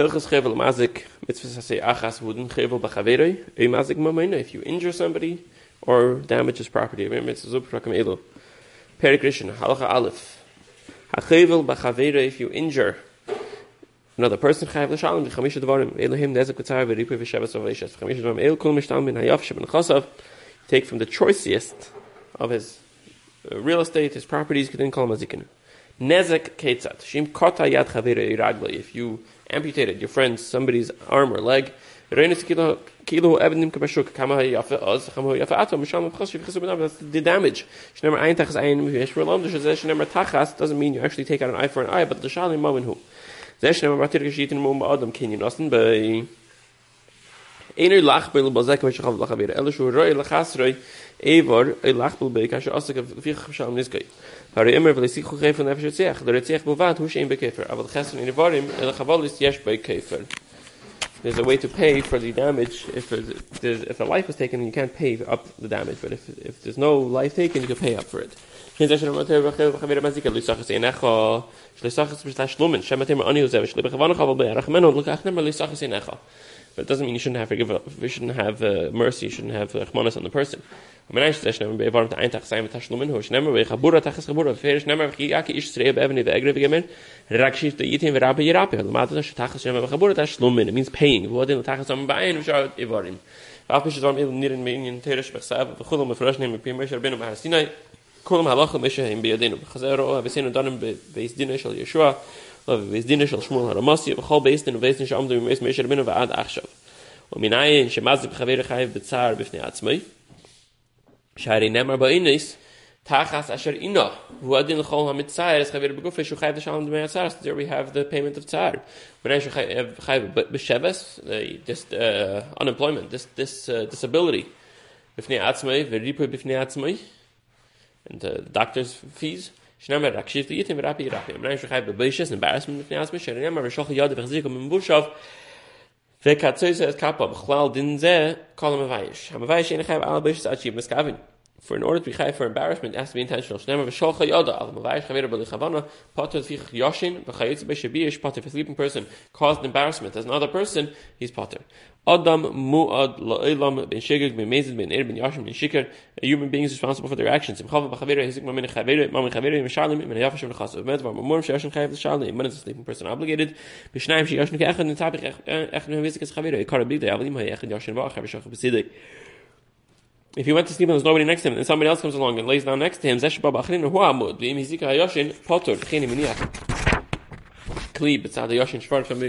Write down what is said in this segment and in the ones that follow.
Hilchas chevel mazik mitzvah say achas wooden chevel b'chaverei a mazik mamayna if you injure somebody or damage his property. Mitzvah zup rakam elo. Halacha aleph. Hachevel b'chaverei if you injure another person chayav l'shalom v'chamisha dvarim elohim nezek v'tzar v'ripu v'shavas v'veshes v'chamisha dvarim el kol mishtam min hayaf sheben chasav take from the choicest of his uh, real estate, his properties, then call him azikin. Nezek ketzat. Shim kota yad chavira iragla. If you amputated. Your friend's somebody's arm or leg, that's the damage. doesn't mean you actually take out an eye for an eye, but the shalim einer lachbel ba zek mach khav lakh bir elo shur roy ey be kash nis gei har immer vel der hu shein bekefer aber khasn in varim khaval is yesh be kefer. There's a way to pay for the damage. If if a life was taken you can't pay up the damage. But if if there's no life taken you can pay up for it. Ani uzev be But it doesn't mean you shouldn't have forgive, we shouldn't have uh, mercy, you shouldn't have uh, on the person. Tashlumen means paying Shari nemer ba inis, tachas asher there we have the payment of tzar. When this uh, unemployment, this, this uh, disability, and the doctor's fees, shnemer rakshiv t'yitim v'rapi yirapi. When I shu chayv b'beishes, embarrassment b'fnei atzmai, shari nemer v'shoch yad v'chzik, v'mbushav, וכצויס את קאפה בכלל דין זה כל המבייש. המבייש אין חייב על ביש עד שיב מסכוון. For in order to be chayv for embarrassment, it has to be intentional. Shnemer v'sholcha yoda al mavayis chavira b'li chavana potter t'fich yoshin v'chayitz b'shabiyish potter. If a sleeping person caused embarrassment as another person, he's potter. Adam mu'ad la'ilam ben shigig ben mezid ben er ben yashim ben shikar. A human being is responsible for their actions. Im chava b'chavira hizik ma min chavira ma min yafash im chasav. Med var mamur shayashim chayv l'shalim. Man is a sleeping person obligated. B'shnayim shayashim ke'echad nitabich echad mevizik es chavira. Ikar big day avalim ha'echad yashin v'achar v'shach b'sidik. If he went to sleep and there's nobody next to him, and somebody else comes along and lays down next to him, somebody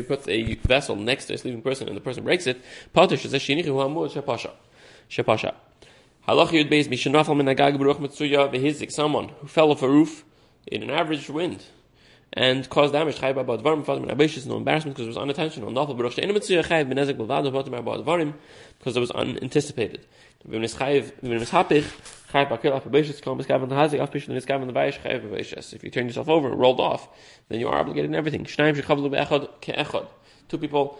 puts a vessel next to a sleeping person and the person breaks it, Potter, Shezesh Shinichi, Hu Amud, Shepasha. Shepasha. Halach Yud Beis, Mishanafal Min Baruch Mitsuya, V'hizik, someone who fell off a roof in an average wind, and caused damage. Chayv about dvarim, father min is no embarrassment because it was unintentional. Nafal baruch she'enu mitzuya chayv benezek b'vad father about dvarim because it was unanticipated. Hapich, af abishis and and abishis. If you turn yourself over and rolled off, then you are obligated in everything. Shnayim be'echad ke'echad. Two people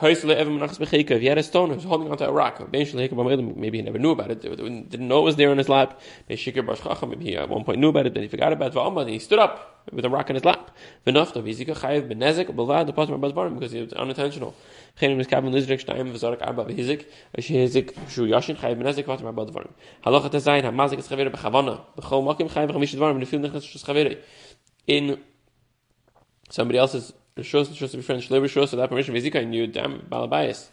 and and. If he had a stone, he was holding onto a rock. Maybe he never knew about it. Didn't know it was there in his lap. Maybe he at one point knew about it, then he forgot about it. He stood up with a rock in his lap. Because he was unintentional. In somebody else's Rishos Rishos to be friends Rishos without permission Balabayas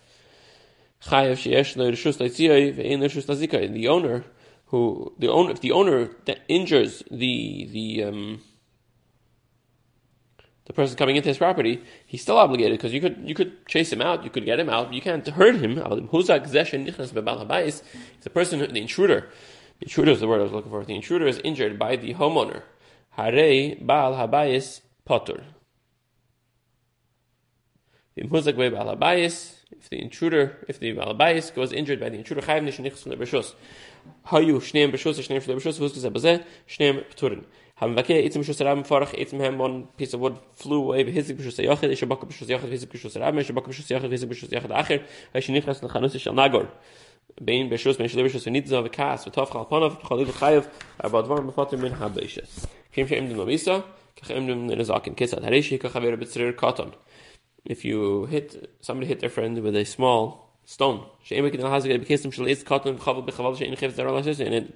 Sheyesh Rishos Ve'in Rishos the owner who the owner if the owner injures the the um the person coming into his property, he's still obligated because you could you could chase him out, you could get him out, you can't hurt him. If the person, the intruder, the intruder is the word I was looking for. The intruder is injured by the homeowner. Hare Baal Habayis Potter. The muzak way balabayis, if the intruder, if the balabayis goes injured by the intruder, chayv nish nichs from the b'shus. Hayu shneim b'shus, shneim from the b'shus, who's gazeh bazeh, shneim p'turin. haben Itzim Schuss Rabben vorach, Itzim hem one piece of wood flew away, behitzig Beschuss Yachid, Isha Baka Beschuss Yachid, Hitzig Beschuss Rabben, Isha Baka Beschuss Yachid, Hitzig Beschuss Yachid Acher, Heish Nichas Lechanus Ish Nagor. Bein Beschuss, Ben Shlev Beschuss, Venitzen Ave Kaas, Vetof Chalpanov, Chalil Chayev, Aber Dvar Mefatim Min HaBeishes. Kim Shem Dem Nomisa, Kach Em Dem Nezakin Kisad, Hareshi Kach Aver Bitzrir Katon. If you hit, somebody hit their friend with a small stone. And it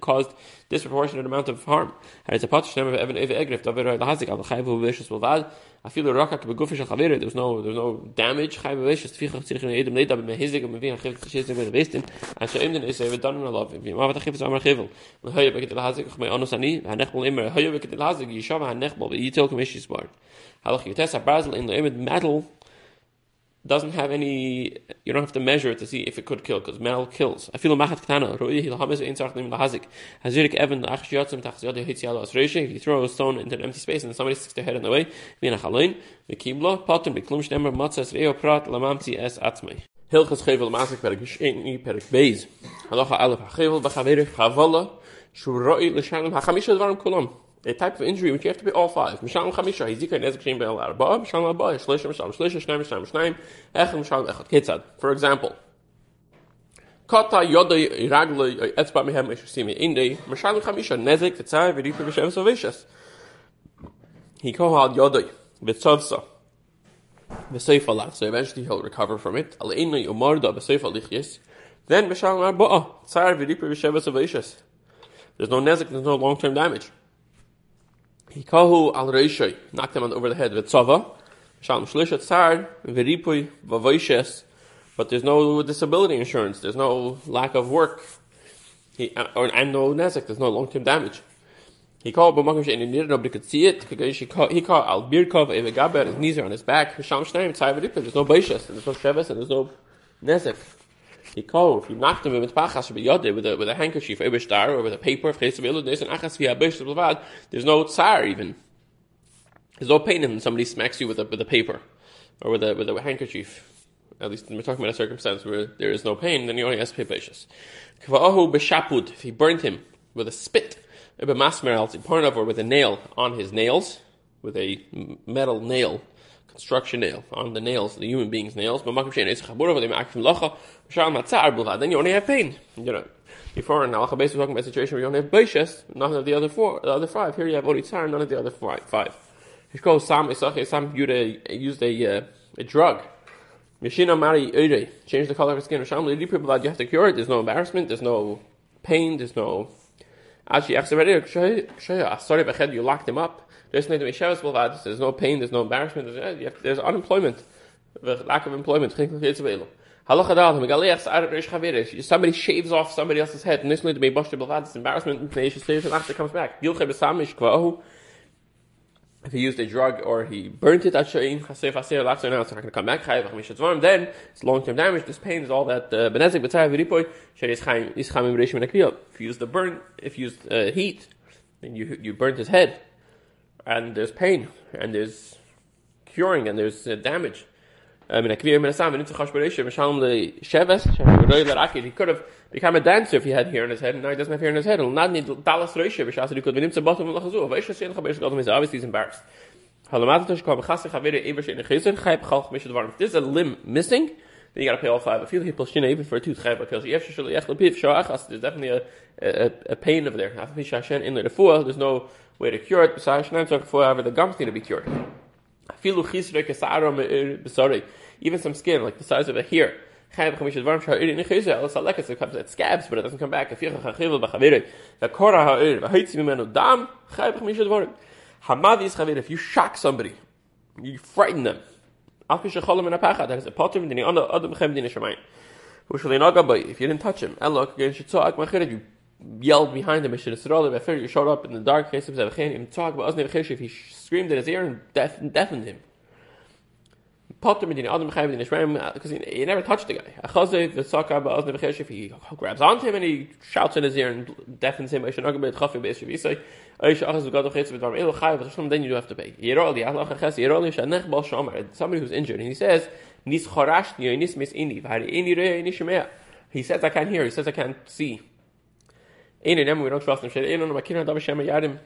caused disproportionate amount of harm. And it's a potish name of Evan Eva Egrif, David Roy Lahazik, Al Chayvu Vishus Bilvad. I feel the Rakak Begufish Al Chavir, there's no, no damage. Halach Yutesa Brazil in the metal doesn't have any. You don't have to measure it to see if it could kill because metal kills. I feel machat ktana. If you throw a stone into an empty space and somebody sticks their head in the way, v'ina chaloin v'kiblo potem v'klum shnemer matzas reo prat lamamtzi es atzmei. Hilchas chevel masik perik sheni perik beis. Halacha alef hachevel b'chaverich chavala shu roi l'shanim hachamisha dvarim kulam a type of injury which you have to be all five. Chamisha, hizika be'el arba, arba, shleisha mishal echad. Kitzad. For example, kata yodai ragloi etzba mehem mishal chamisha, v'shem sovishas. He v'tzovsa, v'seifa lach, so eventually he'll recover from it. Then arba, v'ripa v'shem sovishas. There's no nezek, there's no long-term damage. Hikahu al reishay, knocked him over the head with tzava. Shalom shlishat sar, veripui, vavoishes. But there's no disability insurance. There's no lack of work. He, uh, or, and no nezek. There's no long-term damage. He called b'makom she'en nir, nobody could see it. He called al birkov evegaber, his knees are on his back. Shalom shneim, tzai veripui. There's no boishes, and there's no sheves, and there's no nezek. He called, if you knocked him with pachas with a with a handkerchief, or with a paper, there's no tsar even. There's no pain when somebody smacks you with a with a paper or with a with a handkerchief. At least we're talking about a circumstance where there is no pain, then you only have to pay patience. If he burned him with a spit, or with a nail on his nails, with a metal nail, construction nail on the nails, the human being's nails, then you only have pain. You know, before in Halacha base we're talking about a situation where you only have Beishas, none of the other four, the other five. Here you have only Tsar, none of the other four, five. Hishko Sam Sam used a, uh, a drug. Mishina Mari Ure, change the color of his skin. Sham Lili that you have to cure it. There's no embarrassment, there's no pain, there's no. Actually, sorry, you locked him up. There's no pain, there's no embarrassment, there's, there's unemployment, lack of employment. Somebody shaves off somebody else's head, and this to be it's embarrassment, and after comes back. If he used a drug or he burnt it now it's not going to come back, then it's long term damage, this pain is all that Rishim, If you use the burn, if you used uh, heat, then you, you burnt his head, and there's pain, and there's curing, and there's uh, damage. I mean, he could have become a dancer if he had hair in his head, and now he doesn't have hair in his head. Obviously, he's embarrassed. If there's a limb missing, then you gotta pay all five. I feel people shouldn't even for a tooth there's definitely a, a, a pain over there. There's no way to cure it. However, the gums need to be cured. Even some skin, like the size of a hair. It scabs, but it doesn't come back. If you shock somebody, you frighten them. If you didn't touch him, you yelled behind him, you showed up in the dark, if he screamed in his ear and deafened him. Because he, he never touched the guy. He grabs onto him and he shouts in his ear and deafens him. Then you do have to pay. Somebody who's injured and he says. He says I can't hear. He says I can't see. Ein in we don't trust him. Ein on makirin dav Hashem yadim.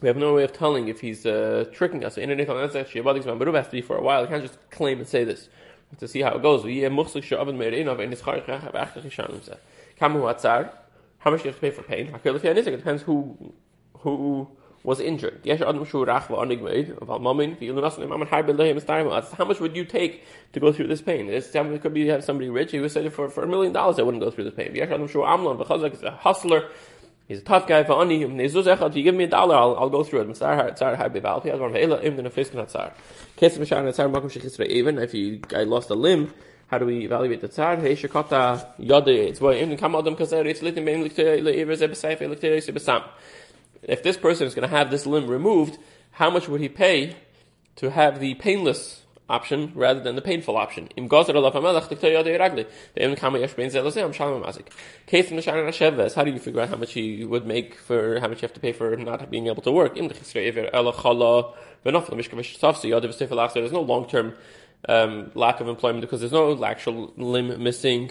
We have no way of telling if he's uh, tricking us. In that's actually a Baruch has to be for a while. You can't just claim and say this. To see how it goes. How much do you have to pay for pain? It depends who who was injured. How much would you take to go through this pain? This could be you have somebody rich, he would say for, for a million dollars I wouldn't go through this pain. He's a hustler, he's a tough guy if you give me a dollar, I'll, I'll go through it. Even If you guy lost a limb, how do we evaluate the tzar? Hey. It's why in kam adam kaser it's litin bein likte leiver. If this person is going to have this limb removed, how much would he pay to have the painless option rather than the painful option? How do you figure out how much he would make for how much you have to pay for not being able to work? There's no long term um, lack of employment because there's no actual limb missing.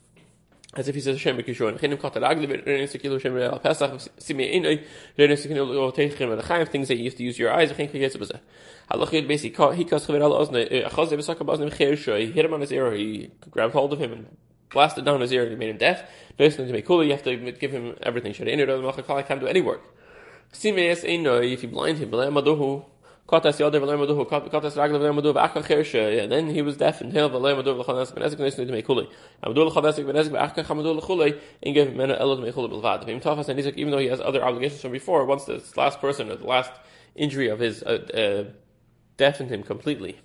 as if he says Hashem b'kishon. Chinim kata ragli v'rein sekilu Hashem re'al Pesach simi inoi re'in sekilu lo teichim v'lechayim things that you used to use your eyes. V'chin kiyetz b'zeh. Halachid basically he kas chaver al ozne achaz uh, v'saka b'ozne v'cher shoy. He hit him on his ear. He grabbed hold of him and blasted down his ear and made him deaf. Listen to me cool. You have to give him everything. Shari inoi doesn't make can't do any work. Simi es inoi if you blind him. B'lei maduhu then he was deaf and hale and even though he has other obligations from before, once this last person, or the last injury of his, uh, uh, deafened him completely,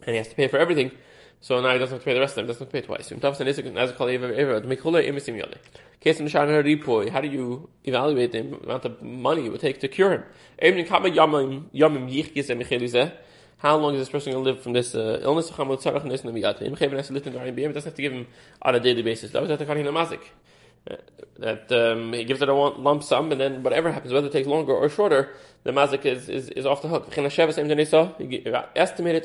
and he has to pay for everything, so now he doesn't have to pay the rest of them, doesn't have to pay twice. How do you evaluate the amount of money it would take to cure him? How long is this person going to live from this uh, illness? It doesn't have to give him on a daily basis that um, he gives it a lump sum, and then whatever happens, whether it takes longer or shorter, the mazik is, is, is off the hook. Estimate it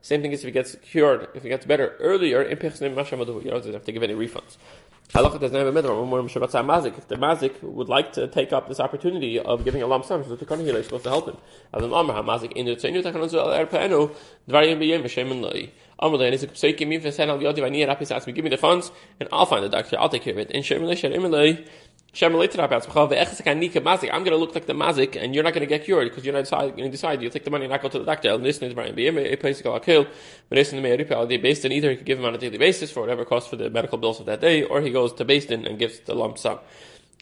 Same thing is if he gets cured, if he gets better earlier, you don't have to give any refunds. Doesn't a mazik. If the mazik would like to take up this opportunity of giving a lump sum, so the Tikkun is supposed to help him. As an Amr HaMazik in the Tzenu Takhan Zul Er Pe'enu, Dvarim B'yem V'Shem. Give me the funds, and I'll find the doctor, I'll take care of it. And Shem En Loi, Shem En Loi, I'm to look like the mazik, and you're not to get cured because you're not going to decide. You'll take the money and not go to the doctor. And listen to Brian. A place to kill. But listen to me. They based in either he could give him on a daily basis for whatever cost for the medical bills of that day, or he goes to Basin and gives the lump sum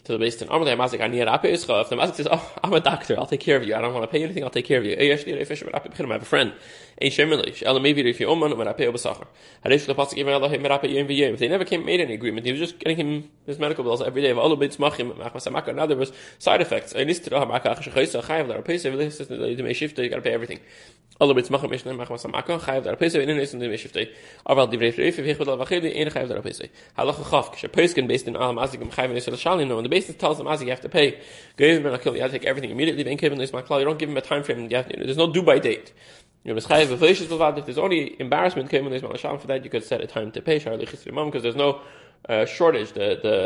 to the based in Amalei Mazik, I need If the Mazik says, Oh, I'm a doctor, I'll take care of you. I don't want to pay anything, I'll take care of you. I have a friend. If they never came made any agreement, he was just getting him his medical bills every day. In other words, side effects. You gotta pay everything. was the the basis tells them as you have to pay. Give him a kill you. Take everything immediately. Him you don't give him a time frame. You have, there's no due by date. You if there's only embarrassment came when for that you could set a time to pay because there's no uh, shortage. The the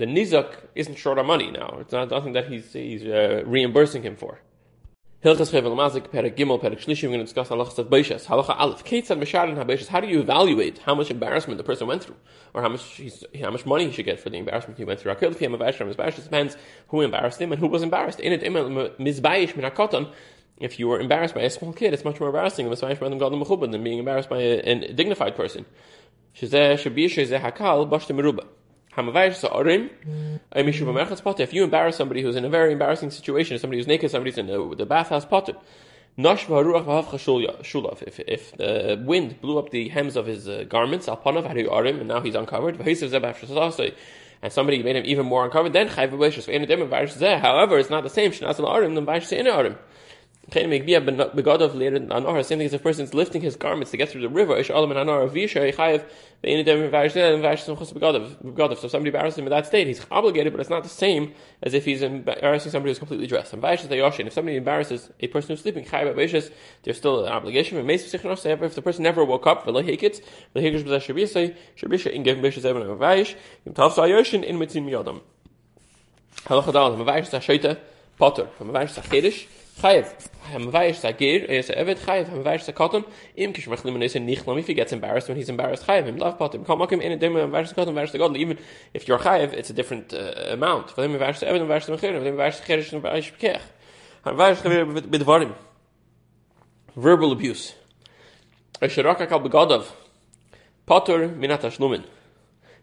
the nizak isn't short on money now. It's not nothing that he's he's uh, reimbursing him for. Hilchas Chevel Mazik, Perek Gimel, Perek Shlishim, we're going to discuss halachas of Beishas. Halacha Aleph, Ketzad Mesharin HaBeishas, how do you evaluate how much embarrassment the person went through? Or how much how much money he should get for the embarrassment he went through? Akil Fiyam Avashram, Mizbayish, depends who embarrassed him and who was embarrassed. In it, Mizbayish Minakotan, if you were embarrassed by a small kid, it's much more embarrassing than being embarrassed by a, a dignified person. Shazeh Shabir Shazeh Hakal, Bashtem Merubah. If you embarrass somebody who's in a very embarrassing situation, somebody who's naked, somebody's in the, the bathhouse potter. If, if the wind blew up the hems of his uh, garments, and now he's uncovered, and somebody made him even more uncovered, then However, it's not the same. Same thing as if a person is lifting his garments to get through the river. So if somebody embarrasses him in that state, he's obligated, but it's not the same as if he's embarrassing somebody who's completely dressed. And If somebody embarrasses a person who's sleeping, there's still an obligation. If the person never woke up, Potter, from a Weiss Chedish, Chayev, Ham Weiss Sagir, is a Evet Chayev, Ham Weiss Sakotum, Im Kishmach Liman is a Nichlam, if he gets embarrassed when he's embarrassed, Chayev, him love Potter, Come Makim in a Dim, Weiss Sakotum, Weiss Sakotum, even if you're Chayev, it's a different uh, amount. Evet, Weiss Mechir, for him, Weiss Chedish, and Weiss Pekech. Ham Weiss Chavir Bidvarim. Verbal abuse. A Kal Begodov. Potter Minat Ashlumin.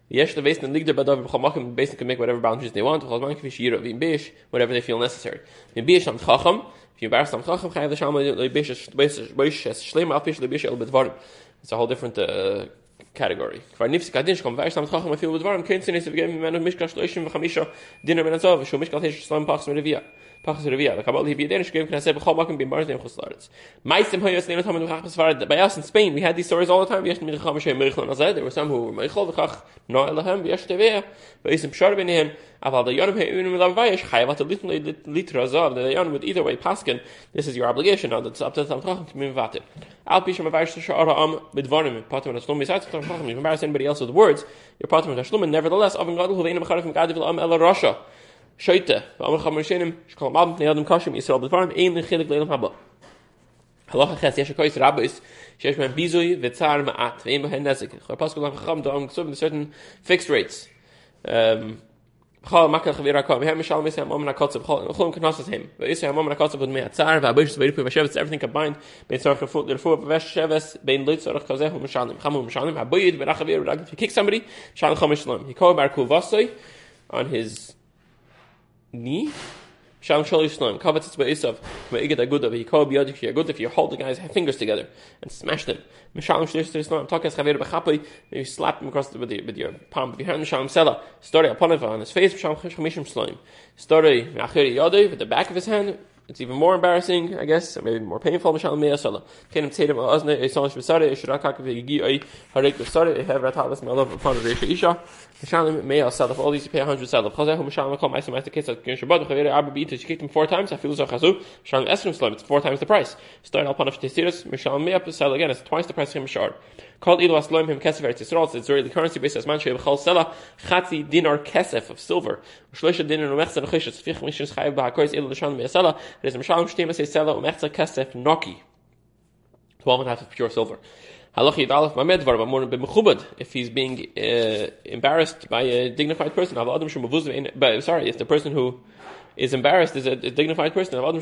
Yes, the basin bei David Bchamachim, basin can make whatever boundaries they want, whatever they feel necessary. Am if you embarrass Am Chacham, Chayav L'Sham Bish Bish Shlema Afish Bish El Bedvarim. It's a whole different uh, category. Kvar nifsik adin shkom vaysh tam chacham afil bedvarim kein sin is if gem men mishkash shloishim v'chamisha dinner ben shu mishkash hesh slam pachs revia. Pachs revia. The kabbalah can besvar by us in Spain we had these stories all the time. Yesh. There were some who were no elahem v'yesh tevea. V'yisim pshar b'nehem. Aval the little litra. The yonim would either way paskin. This is your obligation. Now that's up to the tam chacham to move vatim. Al pisham v'vayish shara am bedvarim. Patim and slum misat. Chacham. You embarrass anybody else with words. Your partner with Tashlumin. Nevertheless, Avin Gadol Hu Veinam Charif Gadiv Lam Ela Rasha. Shoite. V'amar Chamar Shenim. Shkol Mabim Pnei Kashim Yisrael B'dvarim. Ein Lechilik Leilam Haba. Halacha Ches Yesh HaKoyis Rabbis. Shesh Men Bizui V'tzar Ma'at. V'ein B'hen Nezik. Chor Pascal Lam Chacham. Do Am Ksub certain fixed rates. Um, Chol makal chavir hakom. Hem mishal misam mom na kotzav. Chol knosas him. V'isay mom na kotzav with mea tzar. V'abish zveiripu v'shevetz. Everything combined. Bein tzarech lefut l'refu v'vesh sheves. Bein loit tzarech kazehu mishalim. Chamu mishalim. Haboyid v'rachavir. If you kick somebody, shalim chom mishalim. He called bar kuvasoi on his knee. Shalom Shalom Shalom. Kavatz by Isav. Ma'igad Agudav. He called Biyadik Agud if you hold the guy's fingers together and smash them. Mishalom Shalom Shalom. Takas Chaver B'chapai. You slap him across the, with, the, with your palm of your hand. Mishalom Sela. Story upon it on his face. Mishalom Chamishim Shalom. Story Ma'achir Yodei with the back of his hand. It's even more embarrassing, I guess, or maybe more painful. All these you pay a hundred sell. Chazahu Mishalim Shabbat. Kicked him four times. I feel so Chazu. Mishalim Esrim. It's four times the price. Start al Panav. Mishalim again. It's twice the price of him Mishar. Called Ilu Asloim him Kesef Eretz Yisrael. It's really currency based as man Manshei B'chal Sela Chatzi Dinar Kesef of silver. Shloisha Dinar Fich Ilu. It is Mishalim Shtem Say Sela Umechza Kesef Noki. Twelve and a half of pure silver. Halachi Mamedvar Mamor B'mechubad if he's being uh, embarrassed by a dignified person. Sorry, if the person who is embarrassed is a, a dignified person. Some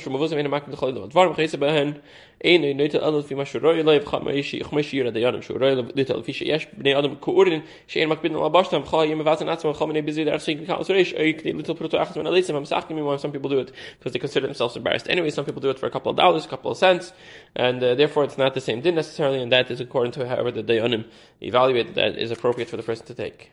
people do it because they consider themselves embarrassed. Anyway, some people do it for a couple of dollars, a couple of cents, and uh, therefore it's not the same din necessarily, and that is according to however the dayanim evaluate that is appropriate for the person to take.